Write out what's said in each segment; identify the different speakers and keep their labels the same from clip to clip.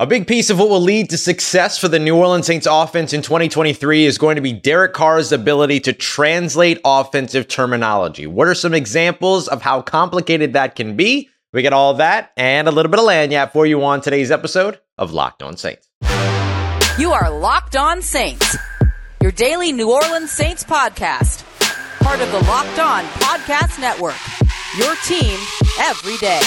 Speaker 1: A big piece of what will lead to success for the New Orleans Saints offense in 2023 is going to be Derek Carr's ability to translate offensive terminology. What are some examples of how complicated that can be? We get all that and a little bit of lagniappe for you on today's episode of Locked On Saints.
Speaker 2: You are Locked On Saints, your daily New Orleans Saints podcast, part of the Locked On Podcast Network. Your team every day.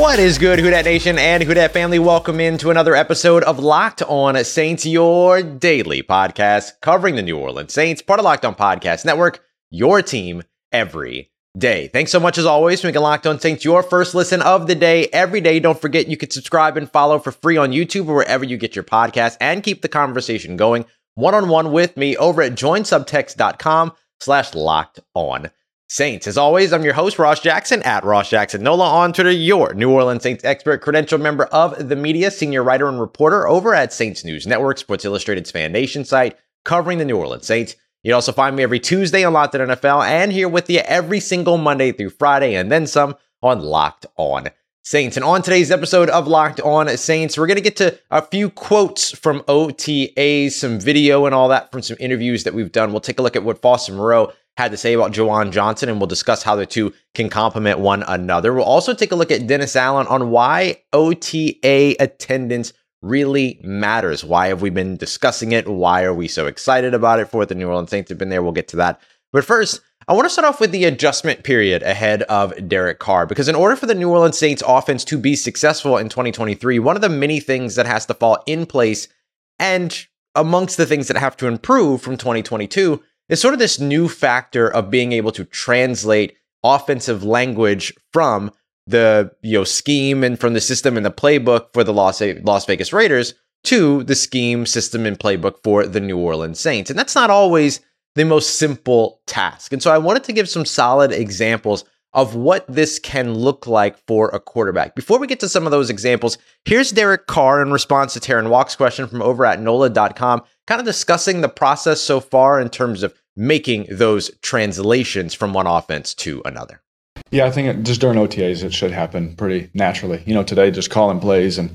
Speaker 1: What is good, Who Dat Nation and Who Dat family? Welcome into another episode of Locked On Saints, your daily podcast covering the New Orleans Saints, part of Locked On Podcast Network, your team every day. Thanks so much as always for making Locked On Saints your first listen of the day every day. Don't forget you can subscribe and follow for free on YouTube or wherever you get your podcasts and keep the conversation going one-on-one with me over at joinsubtext.com slash locked on Saints. As always, I'm your host, Ross Jackson, at Ross Jackson Nola on Twitter, your New Orleans Saints expert, credential member of the media, senior writer and reporter over at Saints News Network, Sports Illustrated's Fan Nation site, covering the New Orleans Saints. You'd also find me every Tuesday on Locked On NFL and here with you every single Monday through Friday and then some on Locked On Saints. And on today's episode of Locked On Saints, we're going to get to a few quotes from OTAs, some video and all that from some interviews that we've done. We'll take a look at what Foster Moreau had to say about Juwan Johnson, and we'll discuss how the two can complement one another. We'll also take a look at Dennis Allen on why OTA attendance really matters. Why have we been discussing it? Why are we so excited about it for it? The New Orleans Saints have been there. We'll get to that. But first, I want to start off with the adjustment period ahead of Derek Carr because in order for the New Orleans Saints offense to be successful in 2023, one of the many things that has to fall in place and amongst the things that have to improve from 2022 is sort of this new factor of being able to translate offensive language from the you know scheme and from the system and the playbook for the Las, Las Vegas Raiders to the scheme, system, and playbook for the New Orleans Saints. And that's not always the most simple task. And so I wanted to give some solid examples of what this can look like for a quarterback. Before we get to some of those examples, here's Derek Carr in response to Taryn Walk's question from over at NOLA.com, kind of discussing the process so far in terms of making those translations from one offense to another.
Speaker 3: Yeah, I think it, just during OTAs, it should happen pretty naturally. You know, today just calling plays and,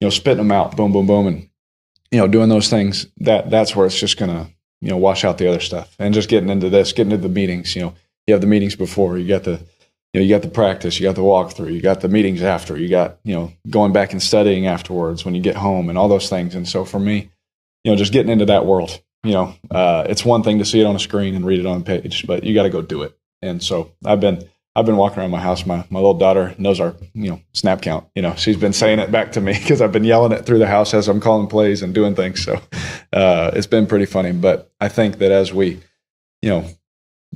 Speaker 3: you know, spitting them out, boom, boom, boom, and, you know, doing those things, that that's where it's just going to, you know, wash out the other stuff. And just getting into this, getting into the meetings, you know, you have the meetings before, you got the, you know, you got the practice, you got the walkthrough, you got the meetings after, you got, you know, going back and studying afterwards when you get home and all those things. And so for me, you know, just getting into that world, you know, uh, it's one thing to see it on a screen and read it on a page, but you got to go do it. And so I've been, I've been walking around my house. My, my little daughter knows our, you know, snap count. You know, she's been saying it back to me because I've been yelling it through the house as I'm calling plays and doing things. So uh, it's been pretty funny. But I think that as we, you know,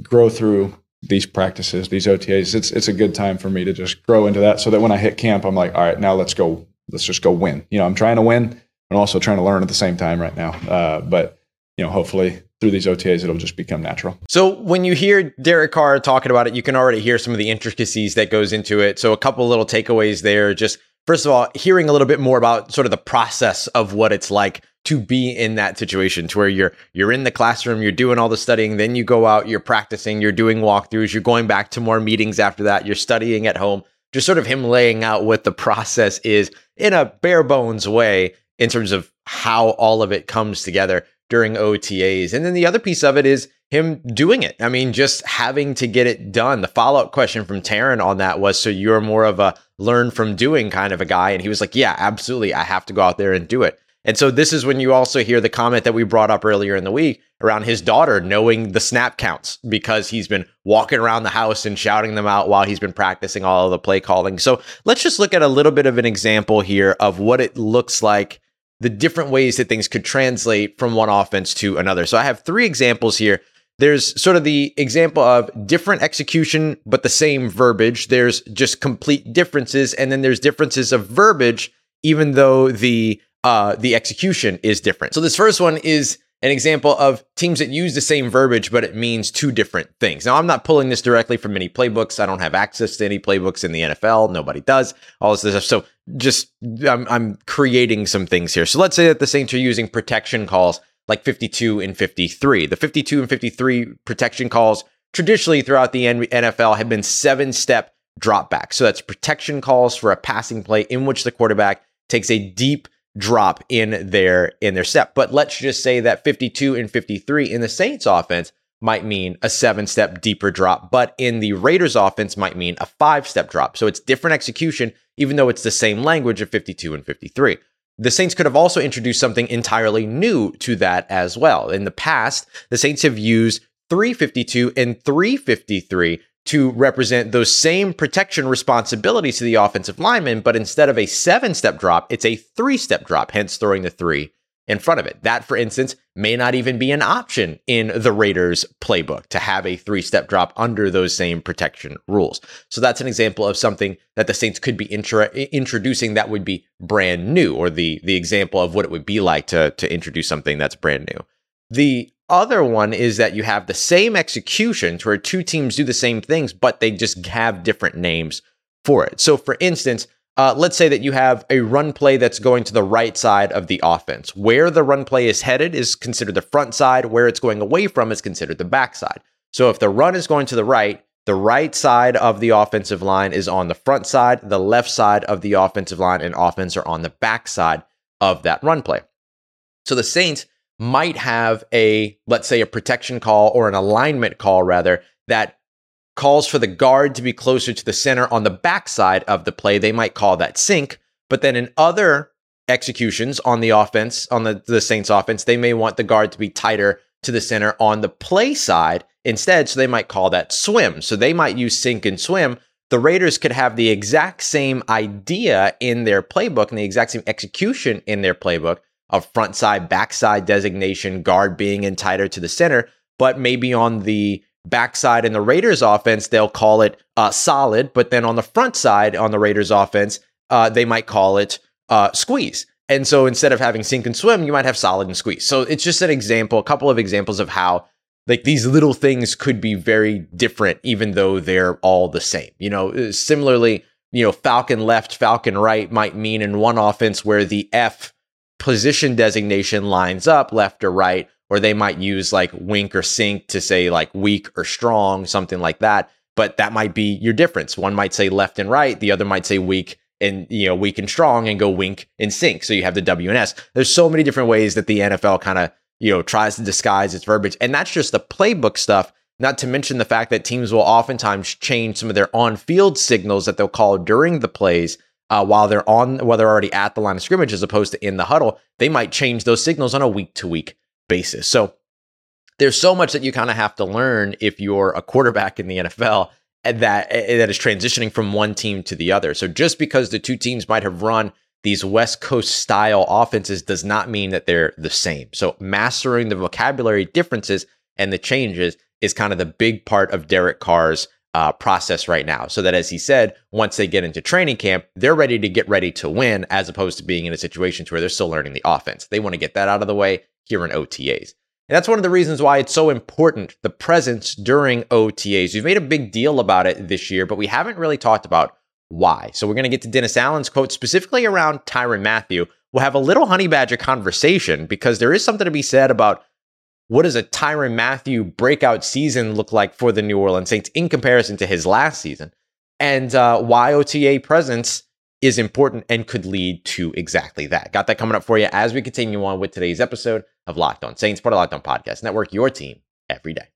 Speaker 3: grow through these practices, these OTAs, it's it's a good time for me to just grow into that so that when I hit camp, I'm like, all right, now let's go, let's just go win. You know, I'm trying to win, but also trying to learn at the same time right now. Uh, but you know, hopefully through these OTAs, it'll just become natural.
Speaker 1: So when you hear Derek Carr talking about it, you can already hear some of the intricacies that goes into it. So a couple little takeaways there. Just first of all, hearing a little bit more about sort of the process of what it's like to be in that situation to where you're you're in the classroom, you're doing all the studying, then you go out, you're practicing, you're doing walkthroughs, you're going back to more meetings after that, you're studying at home. Just sort of him laying out what the process is in a bare bones way in terms of how all of it comes together during OTAs. And then the other piece of it is him doing it. I mean, just having to get it done. The follow up question from Taryn on that was so you're more of a learn from doing kind of a guy. And he was like, yeah, absolutely. I have to go out there and do it. And so this is when you also hear the comment that we brought up earlier in the week around his daughter knowing the snap counts because he's been walking around the house and shouting them out while he's been practicing all of the play calling. So let's just look at a little bit of an example here of what it looks like the different ways that things could translate from one offense to another. So I have three examples here. There's sort of the example of different execution, but the same verbiage. There's just complete differences. And then there's differences of verbiage, even though the uh, the execution is different. So this first one is an example of teams that use the same verbiage, but it means two different things. Now, I'm not pulling this directly from any playbooks. I don't have access to any playbooks in the NFL. Nobody does. All this stuff. So just I'm, I'm creating some things here. So let's say that the Saints are using protection calls like 52 and 53. The 52 and 53 protection calls traditionally throughout the NFL have been seven step drop back. So that's protection calls for a passing play in which the quarterback takes a deep drop in their in their step. But let's just say that 52 and 53 in the Saints offense might mean a seven step deeper drop, but in the Raiders offense might mean a five step drop. So it's different execution, even though it's the same language of 52 and 53. The Saints could have also introduced something entirely new to that as well. In the past, the Saints have used 352 and 353 to represent those same protection responsibilities to the offensive lineman, but instead of a seven step drop, it's a three step drop, hence throwing the three in front of it. That, for instance, may not even be an option in the Raiders playbook to have a three step drop under those same protection rules. So that's an example of something that the Saints could be introducing that would be brand new, or the, the example of what it would be like to, to introduce something that's brand new. The other one is that you have the same executions where two teams do the same things, but they just have different names for it. So, for instance, uh, let's say that you have a run play that's going to the right side of the offense. Where the run play is headed is considered the front side. Where it's going away from is considered the back side. So if the run is going to the right, the right side of the offensive line is on the front side. The left side of the offensive line and offense are on the back side of that run play. So the Saints might have a, let's say, a protection call or an alignment call, rather, that calls for the guard to be closer to the center on the backside of the play. They might call that sink. But then in other executions on the offense, on the, the Saints offense, they may want the guard to be tighter to the center on the play side instead. So they might call that swim. So they might use sink and swim. The Raiders could have the exact same idea in their playbook and the exact same execution in their playbook of front side, backside designation, guard being in tighter to the center, but maybe on the backside in the Raiders offense, they'll call it uh, solid, but then on the front side on the Raiders offense, uh, they might call it uh, squeeze. And so instead of having sink and swim, you might have solid and squeeze. So it's just an example, a couple of examples of how like these little things could be very different, even though they're all the same. You know, similarly, you know, Falcon left, Falcon right might mean in one offense where the F position designation lines up left or right, or they might use like wink or sink to say like weak or strong, something like that. But that might be your difference. One might say left and right, the other might say weak and you know weak and strong and go wink and sink. So you have the W and S. There's so many different ways that the NFL kind of you know tries to disguise its verbiage, and that's just the playbook stuff. Not to mention the fact that teams will oftentimes change some of their on-field signals that they'll call during the plays uh, while they're on, while they're already at the line of scrimmage, as opposed to in the huddle. They might change those signals on a week-to-week basis. So there's so much that you kind of have to learn if you're a quarterback in the NFL that that is transitioning from one team to the other. So just because the two teams might have run these West Coast style offenses does not mean that they're the same. So mastering the vocabulary differences and the changes is kind of the big part of Derek Carr's uh, process right now. So that, as he said, once they get into training camp, they're ready to get ready to win, as opposed to being in a situation to where they're still learning the offense. They want to get that out of the way here in OTAs. And that's one of the reasons why it's so important the presence during OTAs. We've made a big deal about it this year, but we haven't really talked about why. So we're going to get to Dennis Allen's quote specifically around Tyrann Mathieu. We'll have a little honey badger conversation because there is something to be said about what does a Tyrann Mathieu breakout season look like for the New Orleans Saints in comparison to his last season, and uh, why OTA presence is important and could lead to exactly that. Got that coming up for you as we continue on with today's episode of Locked On Saints, part of Locked On Podcast Network, your team every day.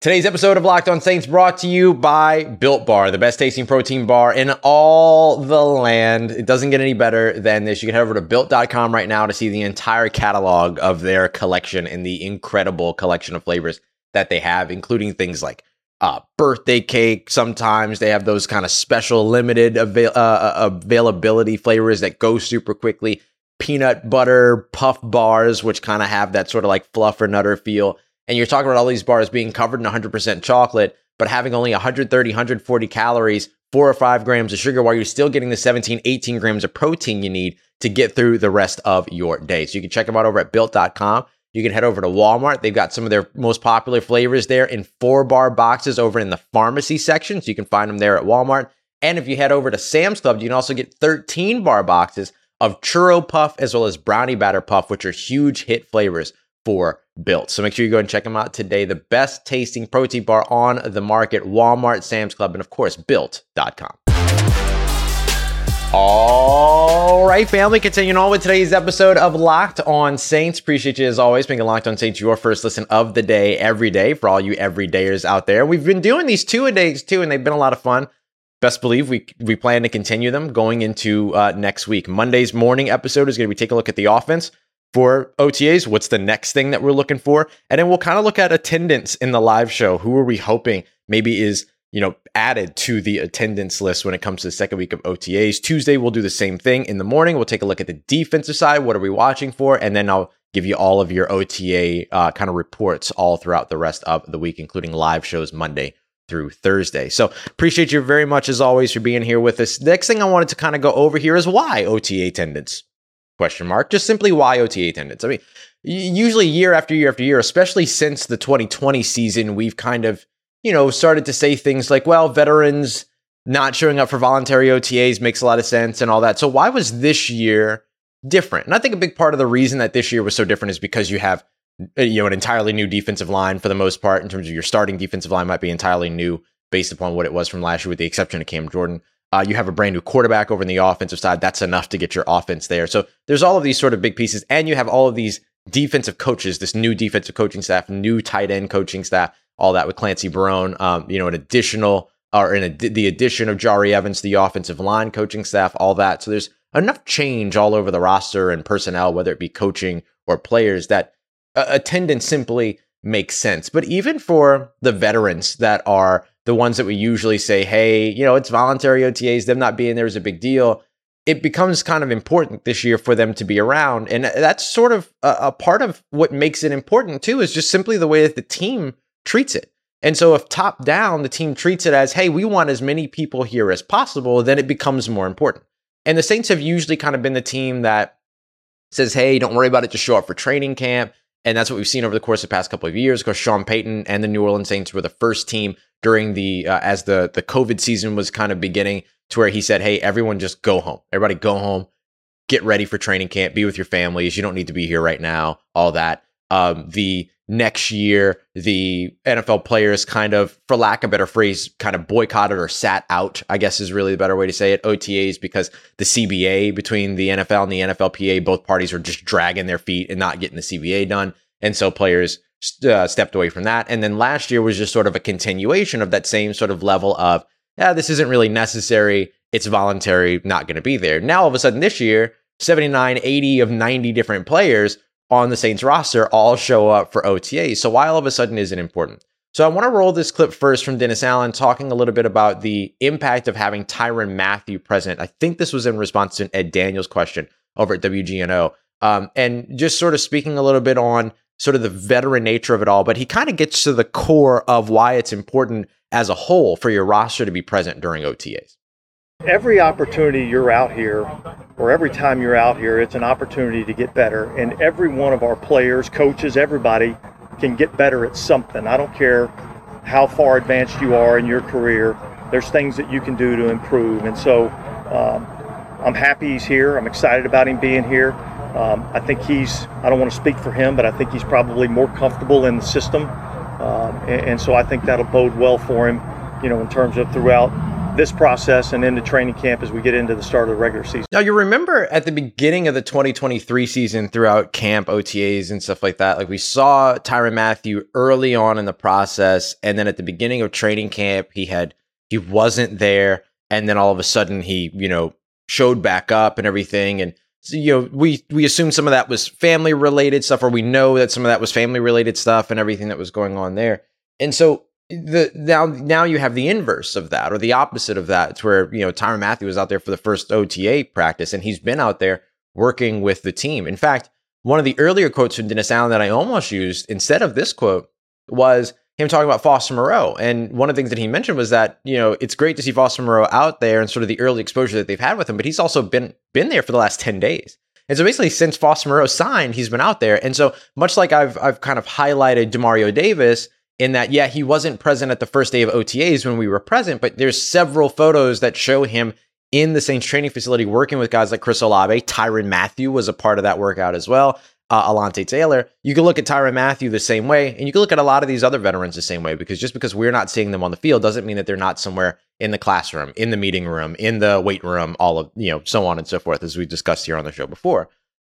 Speaker 1: Today's episode of Locked On Saints brought to you by Built Bar, the best tasting protein bar in all the land. It doesn't get any better than this. You can head over to built.com right now to see the entire catalog of their collection and the incredible collection of flavors that they have, including things like uh, birthday cake. Sometimes they have those kind of special limited avail- uh, uh, availability flavors that go super quickly. Peanut butter puff bars, which kind of have that sort of like fluff or nutter feel. And you're talking about all these bars being covered in 100% chocolate, but having only 130, 140 calories, four or five grams of sugar, while you're still getting the 17, 18 grams of protein you need to get through the rest of your day. So you can check them out over at built.com. You can head over to Walmart. They've got some of their most popular flavors there in four bar boxes over in the pharmacy section. So you can find them there at Walmart. And if you head over to Sam's Club, you can also get 13 bar boxes of churro puff as well as brownie batter puff, which are huge hit flavors for Built. So make sure you go and check them out today. The best tasting protein bar on the market, Walmart, Sam's Club, and of course, built.com. All right, family, continuing on with today's episode of Locked On Saints. Appreciate you as always making Locked On Saints your first listen of the day every day for all you everydayers out there. We've been doing these two a days too, and they've been a lot of fun. Best believe we we plan to continue them going into uh, next week. Monday's morning episode is going to be take a look at the offense for OTAs. What's the next thing that we're looking for? And then we'll kind of look at attendance in the live show. Who are we hoping maybe is you know, added to the attendance list when it comes to the second week of OTAs. Tuesday, we'll do the same thing in the morning. We'll take a look at the defensive side. What are we watching for? And then I'll give you all of your OTA uh, kind of reports all throughout the rest of the week, including live shows Monday through Thursday. So appreciate you very much as always for being here with us. Next thing I wanted to kind of go over here is why OTA attendance? Question mark. Just simply why OTA attendance. I mean, usually year after year after year, especially since the 2020 season, we've kind of you know, started to say things like, well, veterans not showing up for voluntary OTAs makes a lot of sense and all that. So why was this year different? And I think a big part of the reason that this year was so different is because you have uh, you know an entirely new defensive line for the most part in terms of your starting defensive line might be entirely new based upon what it was from last year with the exception of Cam Jordan. Uh, you have a brand new quarterback over in the offensive side. That's enough to get your offense there. So there's all of these sort of big pieces, and you have all of these defensive coaches, this new defensive coaching staff, new tight end coaching staff all that with Clancy Barone. Um, you know, an additional or in a, the addition of Jahri Evans, the offensive line coaching staff, all that. So there's enough change all over the roster and personnel, whether it be coaching or players, that uh, attendance simply makes sense. But even for the veterans that are the ones that we usually say, hey, you know, it's voluntary OTAs, them not being there is a big deal. It becomes kind of important this year for them to be around. And that's sort of a, a part of what makes it important, too, is just simply the way that the team treats it. And so if top down the team treats it as, hey, we want as many people here as possible, then it becomes more important. And the Saints have usually kind of been the team that says, hey, don't worry about it, just show up for training camp. And that's what we've seen over the course of the past couple of years. Because Sean Payton and the New Orleans Saints were the first team during the uh, as the the COVID season was kind of beginning to where he said, "Hey, everyone, just go home. Everybody, go home. Get ready for training camp. Be with your families. You don't need to be here right now. All that." Um, the next year the NFL players kind of, for lack of a better phrase, kind of boycotted or sat out, I guess is really the better way to say it, OTAs, because the CBA between the NFL and the NFLPA, both parties were just dragging their feet and not getting the CBA done. And so players uh, stepped away from that. And then last year was just sort of a continuation of that same sort of level of, yeah, this isn't really necessary. It's voluntary, not going to be there. Now, all of a sudden this year, 79, 80 of 90 different players on the Saints roster all show up for OTA. So why all of a sudden is it important? So I want to roll this clip first from Dennis Allen talking a little bit about the impact of having Tyrann Mathieu present. I think this was in response to Ed Daniels' question over at WGNO. Um, and just sort of speaking a little bit on sort of the veteran nature of it all, but he kind of gets to the core of why it's important as a whole for your roster to be present during OTAs.
Speaker 4: Every opportunity you're out here, or every time you're out here, it's an opportunity to get better. And every one of our players, coaches, everybody can get better at something. I don't care how far advanced you are in your career, there's things that you can do to improve. And so um, I'm happy he's here. I'm excited about him being here. Um, I think he's, I don't want to speak for him, but I think he's probably more comfortable in the system. Um, and, and so I think that'll bode well for him, you know, in terms of throughout this process and into training camp as we get into the start of the regular season.
Speaker 1: Now, you remember at the beginning of the 2023 season throughout camp, OTAs, and stuff like that, like we saw Tyrann Mathieu early on in the process. And then at the beginning of training camp, he had, he wasn't there. And then all of a sudden he, you know, showed back up and everything. And, so, you know, we, we assumed some of that was family related stuff, or we know that some of that was family related stuff and everything that was going on there. And so the now now you have the inverse of that or the opposite of that. It's where you know Tyrann Mathieu was out there for the first OTA practice and he's been out there working with the team. In fact, one of the earlier quotes from Dennis Allen that I almost used instead of this quote was him talking about Foster Moreau. And one of the things that he mentioned was that, you know, it's great to see Foster Moreau out there and sort of the early exposure that they've had with him, but he's also been been there for the last 10 days. And so basically since Foster Moreau signed, he's been out there. And so much like I've I've kind of highlighted Demario Davis in that, yeah, he wasn't present at the first day of OTAs when we were present, but there's several photos that show him in the Saints training facility working with guys like Chris Olave. Tyrann Mathieu was a part of that workout as well. Uh, Alontae Taylor. You can look at Tyrann Mathieu the same way, and you can look at a lot of these other veterans the same way because just because we're not seeing them on the field doesn't mean that they're not somewhere in the classroom, in the meeting room, in the weight room, all of, you know, so on and so forth, as we discussed here on the show before.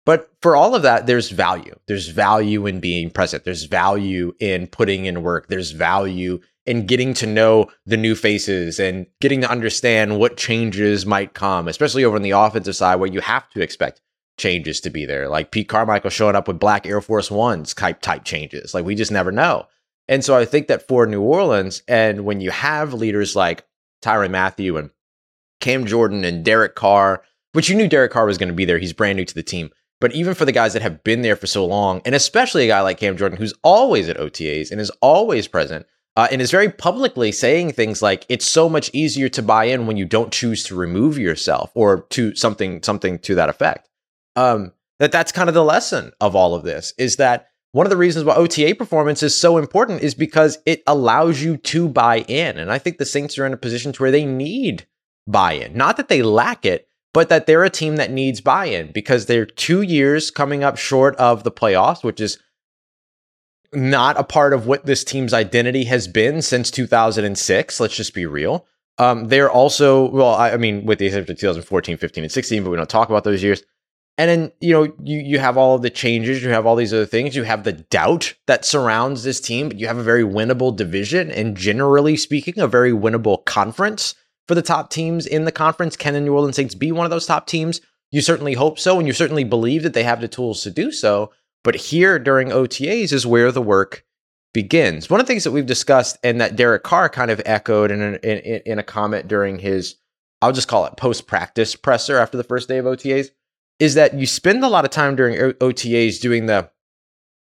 Speaker 1: But for all of that, there's value. There's value in being present. There's value in putting in work. There's value in getting to know the new faces and getting to understand what changes might come, especially over on the offensive side where you have to expect changes to be there. Like Pete Carmichael showing up with black Air Force Ones type type changes. Like we just never know. And so I think that for New Orleans, and when you have leaders like Tyrann Mathieu and Cam Jordan and Derek Carr, which you knew Derek Carr was going to be there, he's brand new to the team. But even for the guys that have been there for so long, and especially a guy like Cam Jordan, who's always at OTAs and is always present, uh, and is very publicly saying things like it's so much easier to buy in when you don't choose to remove yourself or to something something to that effect. Um, that that's kind of the lesson of all of this is that one of the reasons why OTA performance is so important is because it allows you to buy in, and I think the Saints are in a position to where they need buy-in. Not that they lack it, but that they're a team that needs buy in because they're two years coming up short of the playoffs, which is not a part of what this team's identity has been since 2006. Let's just be real. Um, they're also, well, I, I mean, with the exception of 2014, 15, and 16, but we don't talk about those years. And then, you know, you, you have all of the changes, you have all these other things, you have the doubt that surrounds this team, but you have a very winnable division and generally speaking, a very winnable conference for the top teams in the conference. Can the New Orleans Saints be one of those top teams? You certainly hope so, and you certainly believe that they have the tools to do so. But here during OTAs is where the work begins. One of the things that we've discussed and that Derek Carr kind of echoed in, in, in a comment during his, I'll just call it post practice presser after the first day of OTAs, is that you spend a lot of time during OTAs doing the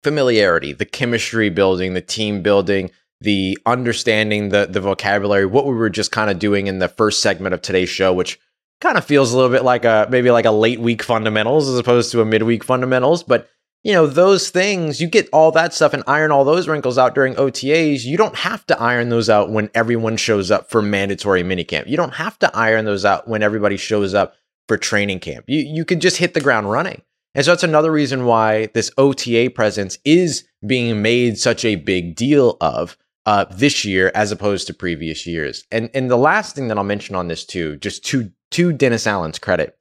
Speaker 1: familiarity, the chemistry building, the team building, the understanding the the vocabulary, what we were just kind of doing in the first segment of today's show, which kind of feels a little bit like a maybe like a late week fundamentals as opposed to a midweek fundamentals, but you know, those things, you get all that stuff and iron all those wrinkles out during OTAs. You don't have to iron those out when everyone shows up for mandatory minicamp. You don't have to iron those out when everybody shows up for training camp. You you could just hit the ground running. And so that's another reason why this OTA presence is being made such a big deal of uh, this year as opposed to previous years. And and the last thing that I'll mention on this too, just to to Dennis Allen's credit,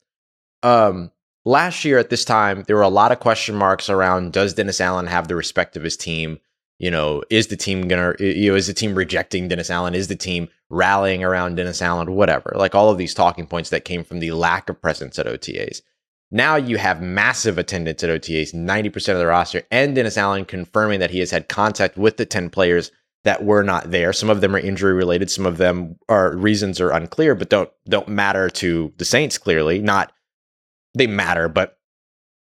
Speaker 1: um, last year at this time there were a lot of question marks around does Dennis Allen have the respect of his team? You know, is the team gonna you know is the team rejecting Dennis Allen? Is the team rallying around Dennis Allen? Whatever, like all of these talking points that came from the lack of presence at OTAs. Now you have massive attendance at OTAs, 90% of the roster, and Dennis Allen confirming that he has had contact with the 10 players that were not there. Some of them are injury related. Some of them are reasons are unclear, but don't don't matter to the Saints. Clearly, not they matter, but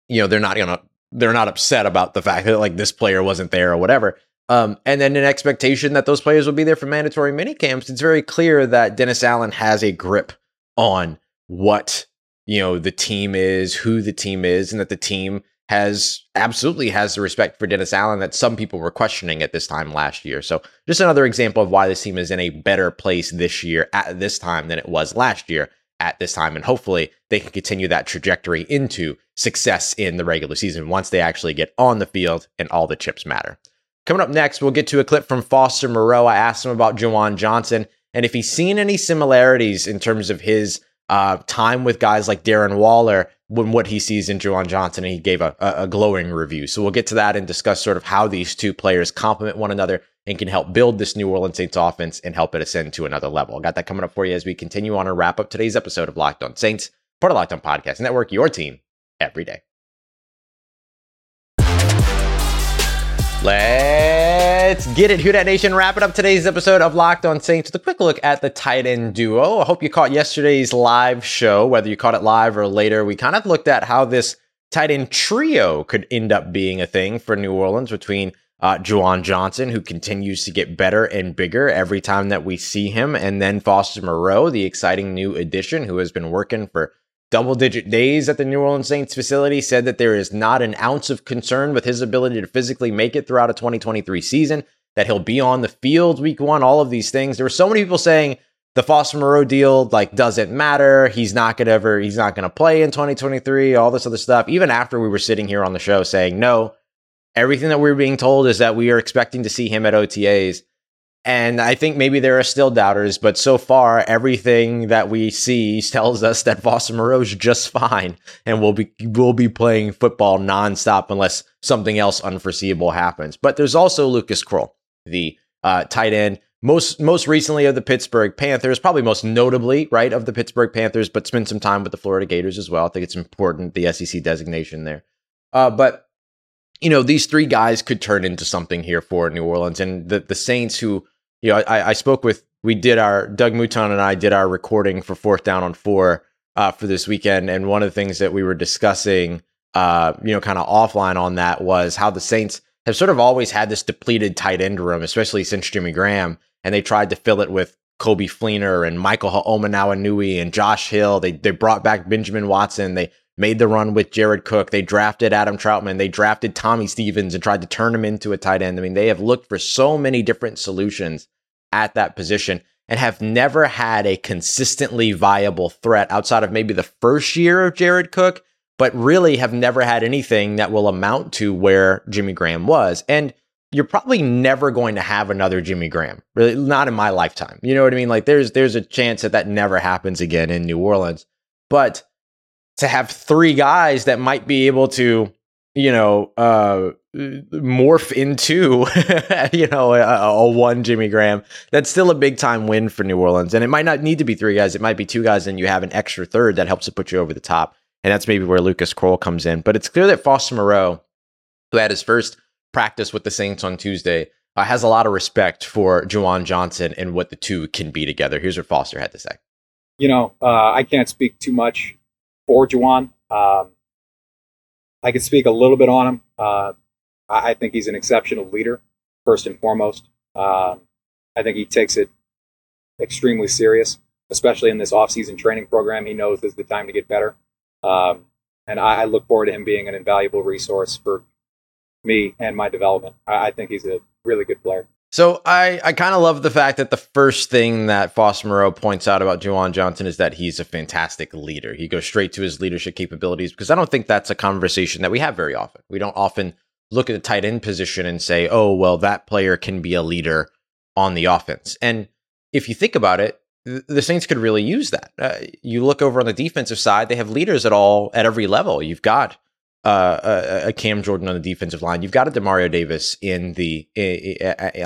Speaker 1: you know they're not gonna they're not upset about the fact that like this player wasn't there or whatever. Um, and then an expectation that those players will be there for mandatory mini camps. It's very clear that Dennis Allen has a grip on what you know the team is, who the team is, and that the team has absolutely has the respect for Dennis Allen that some people were questioning at this time last year. So just another example of why this team is in a better place this year at this time than it was last year at this time. And hopefully they can continue that trajectory into success in the regular season once they actually get on the field and all the chips matter. Coming up next, we'll get to a clip from Foster Moreau. I asked him about Juwan Johnson and if he's seen any similarities in terms of his uh, time with guys like Darren Waller when what he sees in Juwan Johnson, and he gave a, a, glowing review. So we'll get to that and discuss sort of how these two players complement one another and can help build this New Orleans Saints offense and help it ascend to another level. Got that coming up for you as we continue on and wrap up today's episode of Locked On Saints, part of Locked On Podcast Network, your team every day. Let's get it, Who Dat Nation. Wrapping up today's episode of Locked On Saints with a quick look at the tight end duo. I hope you caught yesterday's live show, whether you caught it live or later. We kind of looked at how this tight end trio could end up being a thing for New Orleans between uh, Juwan Johnson, who continues to get better and bigger every time that we see him, and then Foster Moreau, the exciting new addition who has been working for double digit days at the New Orleans Saints facility, said that there is not an ounce of concern with his ability to physically make it throughout a 2023 season, that he'll be on the field week one, all of these things. There were so many people saying the Foster Moreau deal like doesn't matter. He's not gonna ever he's not gonna play in 2023, all this other stuff. Even after we were sitting here on the show saying, no, everything that we are being told is that we are expecting to see him at OTAs. And I think maybe there are still doubters, but so far everything that we see tells us that Foster Moreau is just fine and will be will be playing football nonstop unless something else unforeseeable happens. But there's also Lucas Krull, the uh, tight end most most recently of the Pittsburgh Panthers, probably most notably, right, of the Pittsburgh Panthers, but spent some time with the Florida Gators as well. I think it's important the SEC designation there. Uh, but you know, these three guys could turn into something here for New Orleans, and the the Saints, who you know, I, I spoke with. We did our Doug Mouton and I did our recording for fourth down on four uh, for this weekend, and one of the things that we were discussing, uh, you know, kind of offline on that was how the Saints have sort of always had this depleted tight end room, especially since Jimmy Graham and they tried to fill it with Coby Fleener and Michael Hoomanawanui and Josh Hill. They they brought back Benjamin Watson. They made the run with Jared Cook. They drafted Adam Trautman. They drafted Tommy Stevens and tried to turn him into a tight end. I mean, they have looked for so many different solutions at that position and have never had a consistently viable threat outside of maybe the first year of Jared Cook, but really have never had anything that will amount to where Jimmy Graham was. And you're probably never going to have another Jimmy Graham. Really, not in my lifetime. You know what I mean? Like there's there's a chance that that never happens again in New Orleans. But to have three guys that might be able to, you know, uh, morph into, you know, a, a, one Jimmy Graham, that's still a big time win for New Orleans. And it might not need to be three guys. It might be two guys, and you have an extra third that helps to put you over the top. And that's maybe where Lucas Krull comes in. But it's clear that Foster Moreau, who had his first practice with the Saints on Tuesday, uh, has a lot of respect for Juwan Johnson and what the two can be together. Here's what Foster had to say.
Speaker 5: You know, uh, I can't speak too much for Juwan. Um, I can speak a little bit on him. Uh, I think he's an exceptional leader, first and foremost. Um, I think he takes it extremely serious, especially in this off-season training program. He knows this is the time to get better. Um, and I, I, look forward to him being an invaluable resource for me and my development. I, I think he's a really good player.
Speaker 1: So I, I kind of love the fact that the first thing that Foster Moreau points out about Juwan Johnson is that he's a fantastic leader. He goes straight to his leadership capabilities because I don't think that's a conversation that we have very often. We don't often look at the tight end position and say, oh, well, that player can be a leader on the offense. And if you think about it, the Saints could really use that. Uh, you look over on the defensive side; they have leaders at all at every level. You've got uh, a, a, Cam Jordan on the defensive line. You've got a Demario Davis in the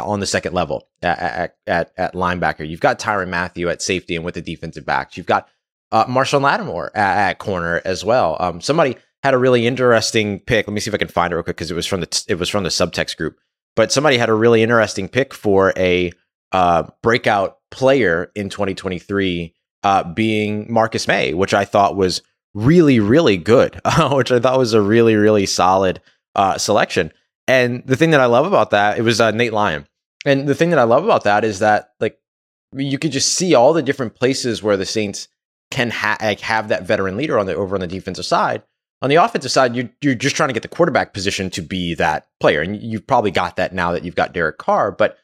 Speaker 1: on the second level at, at, at linebacker. You've got Tyrann Mathieu at safety and with the defensive backs. You've got uh, Marshon Lattimore at, at, corner as well. Um, somebody had a really interesting pick. Let me see if I can find it real quick because it was from the it was from the subtext group. But somebody had a really interesting pick for a uh, breakout player in 2023, uh, being Marcus Maye, which I thought was really, really good, which I thought was a really, really solid uh, selection. And the thing that I love about that, it was uh, Nate Lyon. And the thing that I love about that is that like you could just see all the different places where the Saints can ha- like have that veteran leader on the over on the defensive side. On the offensive side, you, you're just trying to get the quarterback position to be that player, and you've probably got that now that you've got Derek Carr. But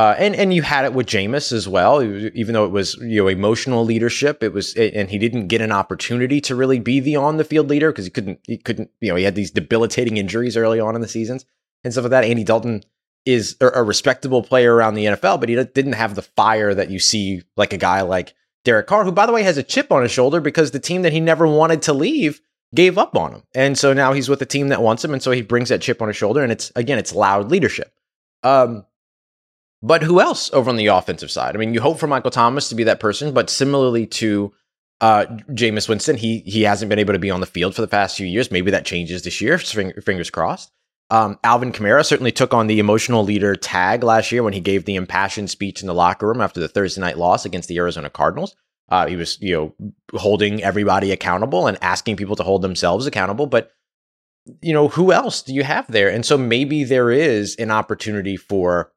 Speaker 1: uh, and and you had it with Jameis as well, even though it was you know emotional leadership. It was, and he didn't get an opportunity to really be the on the field leader because he couldn't he couldn't you know he had these debilitating injuries early on in the seasons and stuff like that. Andy Dalton is a respectable player around the NFL, but he didn't have the fire that you see like a guy like Derek Carr, who by the way has a chip on his shoulder because the team that he never wanted to leave gave up on him, and so now he's with a team that wants him, and so he brings that chip on his shoulder, and it's again it's loud leadership. Um, but who else over on the offensive side? I mean, you hope for Michael Thomas to be that person, but similarly to uh, Jameis Winston, he he hasn't been able to be on the field for the past few years. Maybe that changes this year. Fingers crossed. Um, Alvin Kamara certainly took on the emotional leader tag last year when he gave the impassioned speech in the locker room after the Thursday night loss against the Arizona Cardinals. Uh, he was, you know, holding everybody accountable and asking people to hold themselves accountable. But you know, who else do you have there? And so maybe there is an opportunity for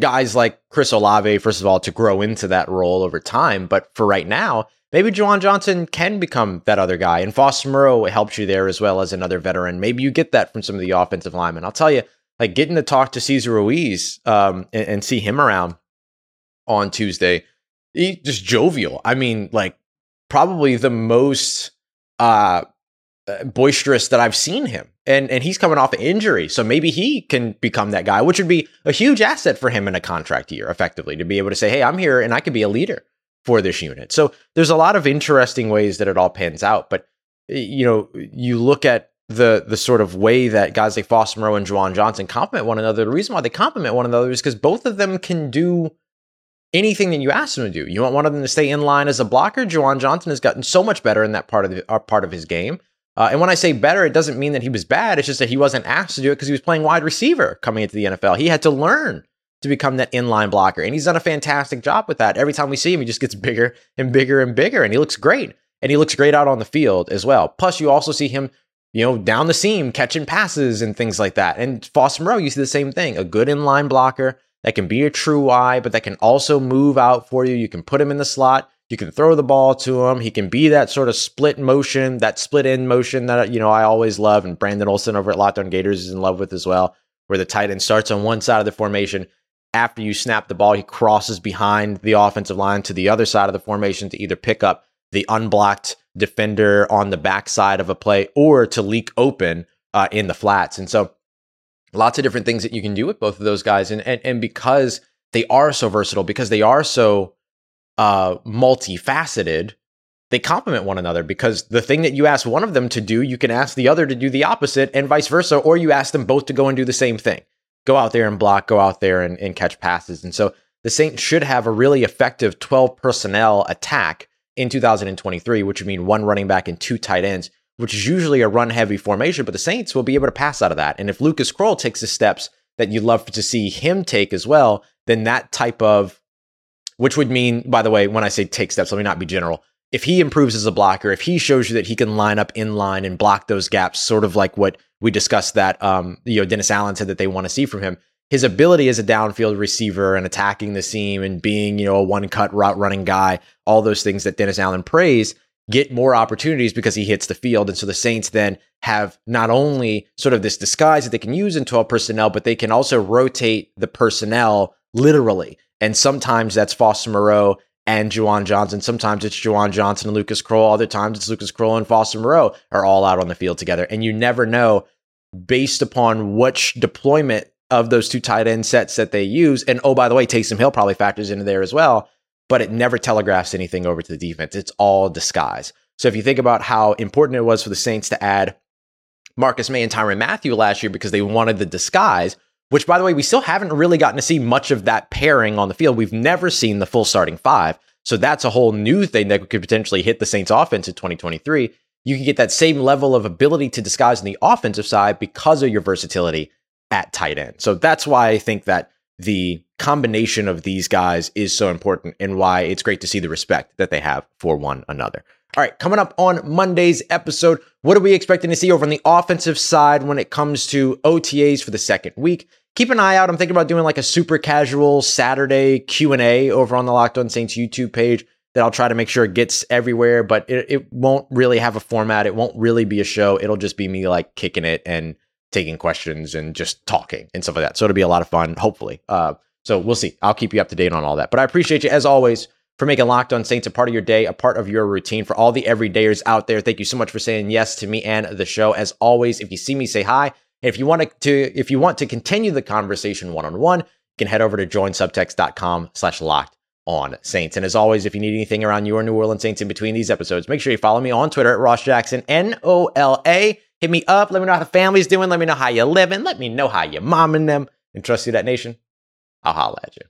Speaker 1: guys like Chris Olave, first of all, to grow into that role over time. But for right now, maybe Juwan Johnson can become that other guy. And Foster Moreau helps you there as well as another veteran. Maybe you get that from some of the offensive linemen. I'll tell you, like getting to talk to Cesar Ruiz um, and, and see him around on Tuesday, he just jovial. I mean, like probably the most uh, boisterous that I've seen him. And and he's coming off an injury, so maybe he can become that guy, which would be a huge asset for him in a contract year, effectively, to be able to say, "Hey, I'm here and I can be a leader for this unit." So there's a lot of interesting ways that it all pans out. But you know, you look at the the sort of way that guys like Foster Moreau and Juwan Johnson complement one another. The reason why they complement one another is because both of them can do anything that you ask them to do. You want one of them to stay in line as a blocker. Juwan Johnson has gotten so much better in that part of the uh, part of his game. Uh, and when I say better, it doesn't mean that he was bad. It's just that he wasn't asked to do it because he was playing wide receiver coming into the NFL. He had to learn to become that inline blocker, and he's done a fantastic job with that. Every time we see him, he just gets bigger and bigger and bigger, and he looks great. And he looks great out on the field as well. Plus, you also see him, you know, down the seam catching passes and things like that. And Foster Moreau, you see the same thing: a good inline blocker that can be a true Y, but that can also move out for you. You can put him in the slot. You can throw the ball to him. He can be that sort of split motion, that split end motion that you know I always love, and Brandon Olson over at Locked On Gators is in love with as well, where the tight end starts on one side of the formation. After you snap the ball, he crosses behind the offensive line to the other side of the formation to either pick up the unblocked defender on the backside of a play or to leak open uh, in the flats. And so, lots of different things that you can do with both of those guys. And and, and because they are so versatile, because they are so uh, multifaceted, they complement one another because the thing that you ask one of them to do, you can ask the other to do the opposite and vice versa, or you ask them both to go and do the same thing. Go out there and block, go out there and, and catch passes. And so the Saints should have a really effective 12 personnel attack in 2023, which would mean one running back and two tight ends, which is usually a run heavy formation, but the Saints will be able to pass out of that. And if Lucas Krull takes the steps that you'd love to see him take as well, then that type of which would mean, by the way, when I say take steps, let me not be general. If he improves as a blocker, if he shows you that he can line up in line and block those gaps, sort of like what we discussed that um, you know Dennis Allen said that they want to see from him, his ability as a downfield receiver and attacking the seam and being you know a one cut route running guy, all those things that Dennis Allen praised, get more opportunities because he hits the field. And so the Saints then have not only sort of this disguise that they can use in 12 personnel, but they can also rotate the personnel literally. And sometimes that's Foster Moreau and Juwan Johnson. Sometimes it's Juwan Johnson and Lucas Krull. Other times it's Lucas Krull and Foster Moreau are all out on the field together. And you never know based upon which deployment of those two tight end sets that they use. And oh, by the way, Taysom Hill probably factors into there as well, but it never telegraphs anything over to the defense. It's all disguise. So if you think about how important it was for the Saints to add Marcus Maye and Tyrann Mathieu last year because they wanted the disguise, which by the way, we still haven't really gotten to see much of that pairing on the field. We've never seen the full starting five. So that's a whole new thing that could potentially hit the Saints offense in 2023. You can get that same level of ability to disguise on the offensive side because of your versatility at tight end. So that's why I think that the combination of these guys is so important and why it's great to see the respect that they have for one another. All right, coming up on Monday's episode, what are we expecting to see over on the offensive side when it comes to OTAs for the second week? Keep an eye out. I'm thinking about doing like a super casual Saturday Q&A over on the Locked On Saints YouTube page that I'll try to make sure it gets everywhere, but it, it won't really have a format. It won't really be a show. It'll just be me like kicking it and taking questions and just talking and stuff like that. So it'll be a lot of fun, hopefully. Uh, so we'll see. I'll keep you up to date on all that. But I appreciate you as always for making Locked On Saints a part of your day, a part of your routine. For all the everydayers out there, thank you so much for saying yes to me and the show. As always, if you see me, say hi. And if you want to, if you want to continue the conversation one on one, you can head over to joinsubtext.com slash locked on Saints. And as always, if you need anything around your New Orleans Saints in between these episodes, make sure you follow me on Twitter at Ross Jackson, N O L A. Hit me up. Let me know how the family's doing. Let me know how you're living. Let me know how you're momming them. And trust you, that nation. I'll holla at you.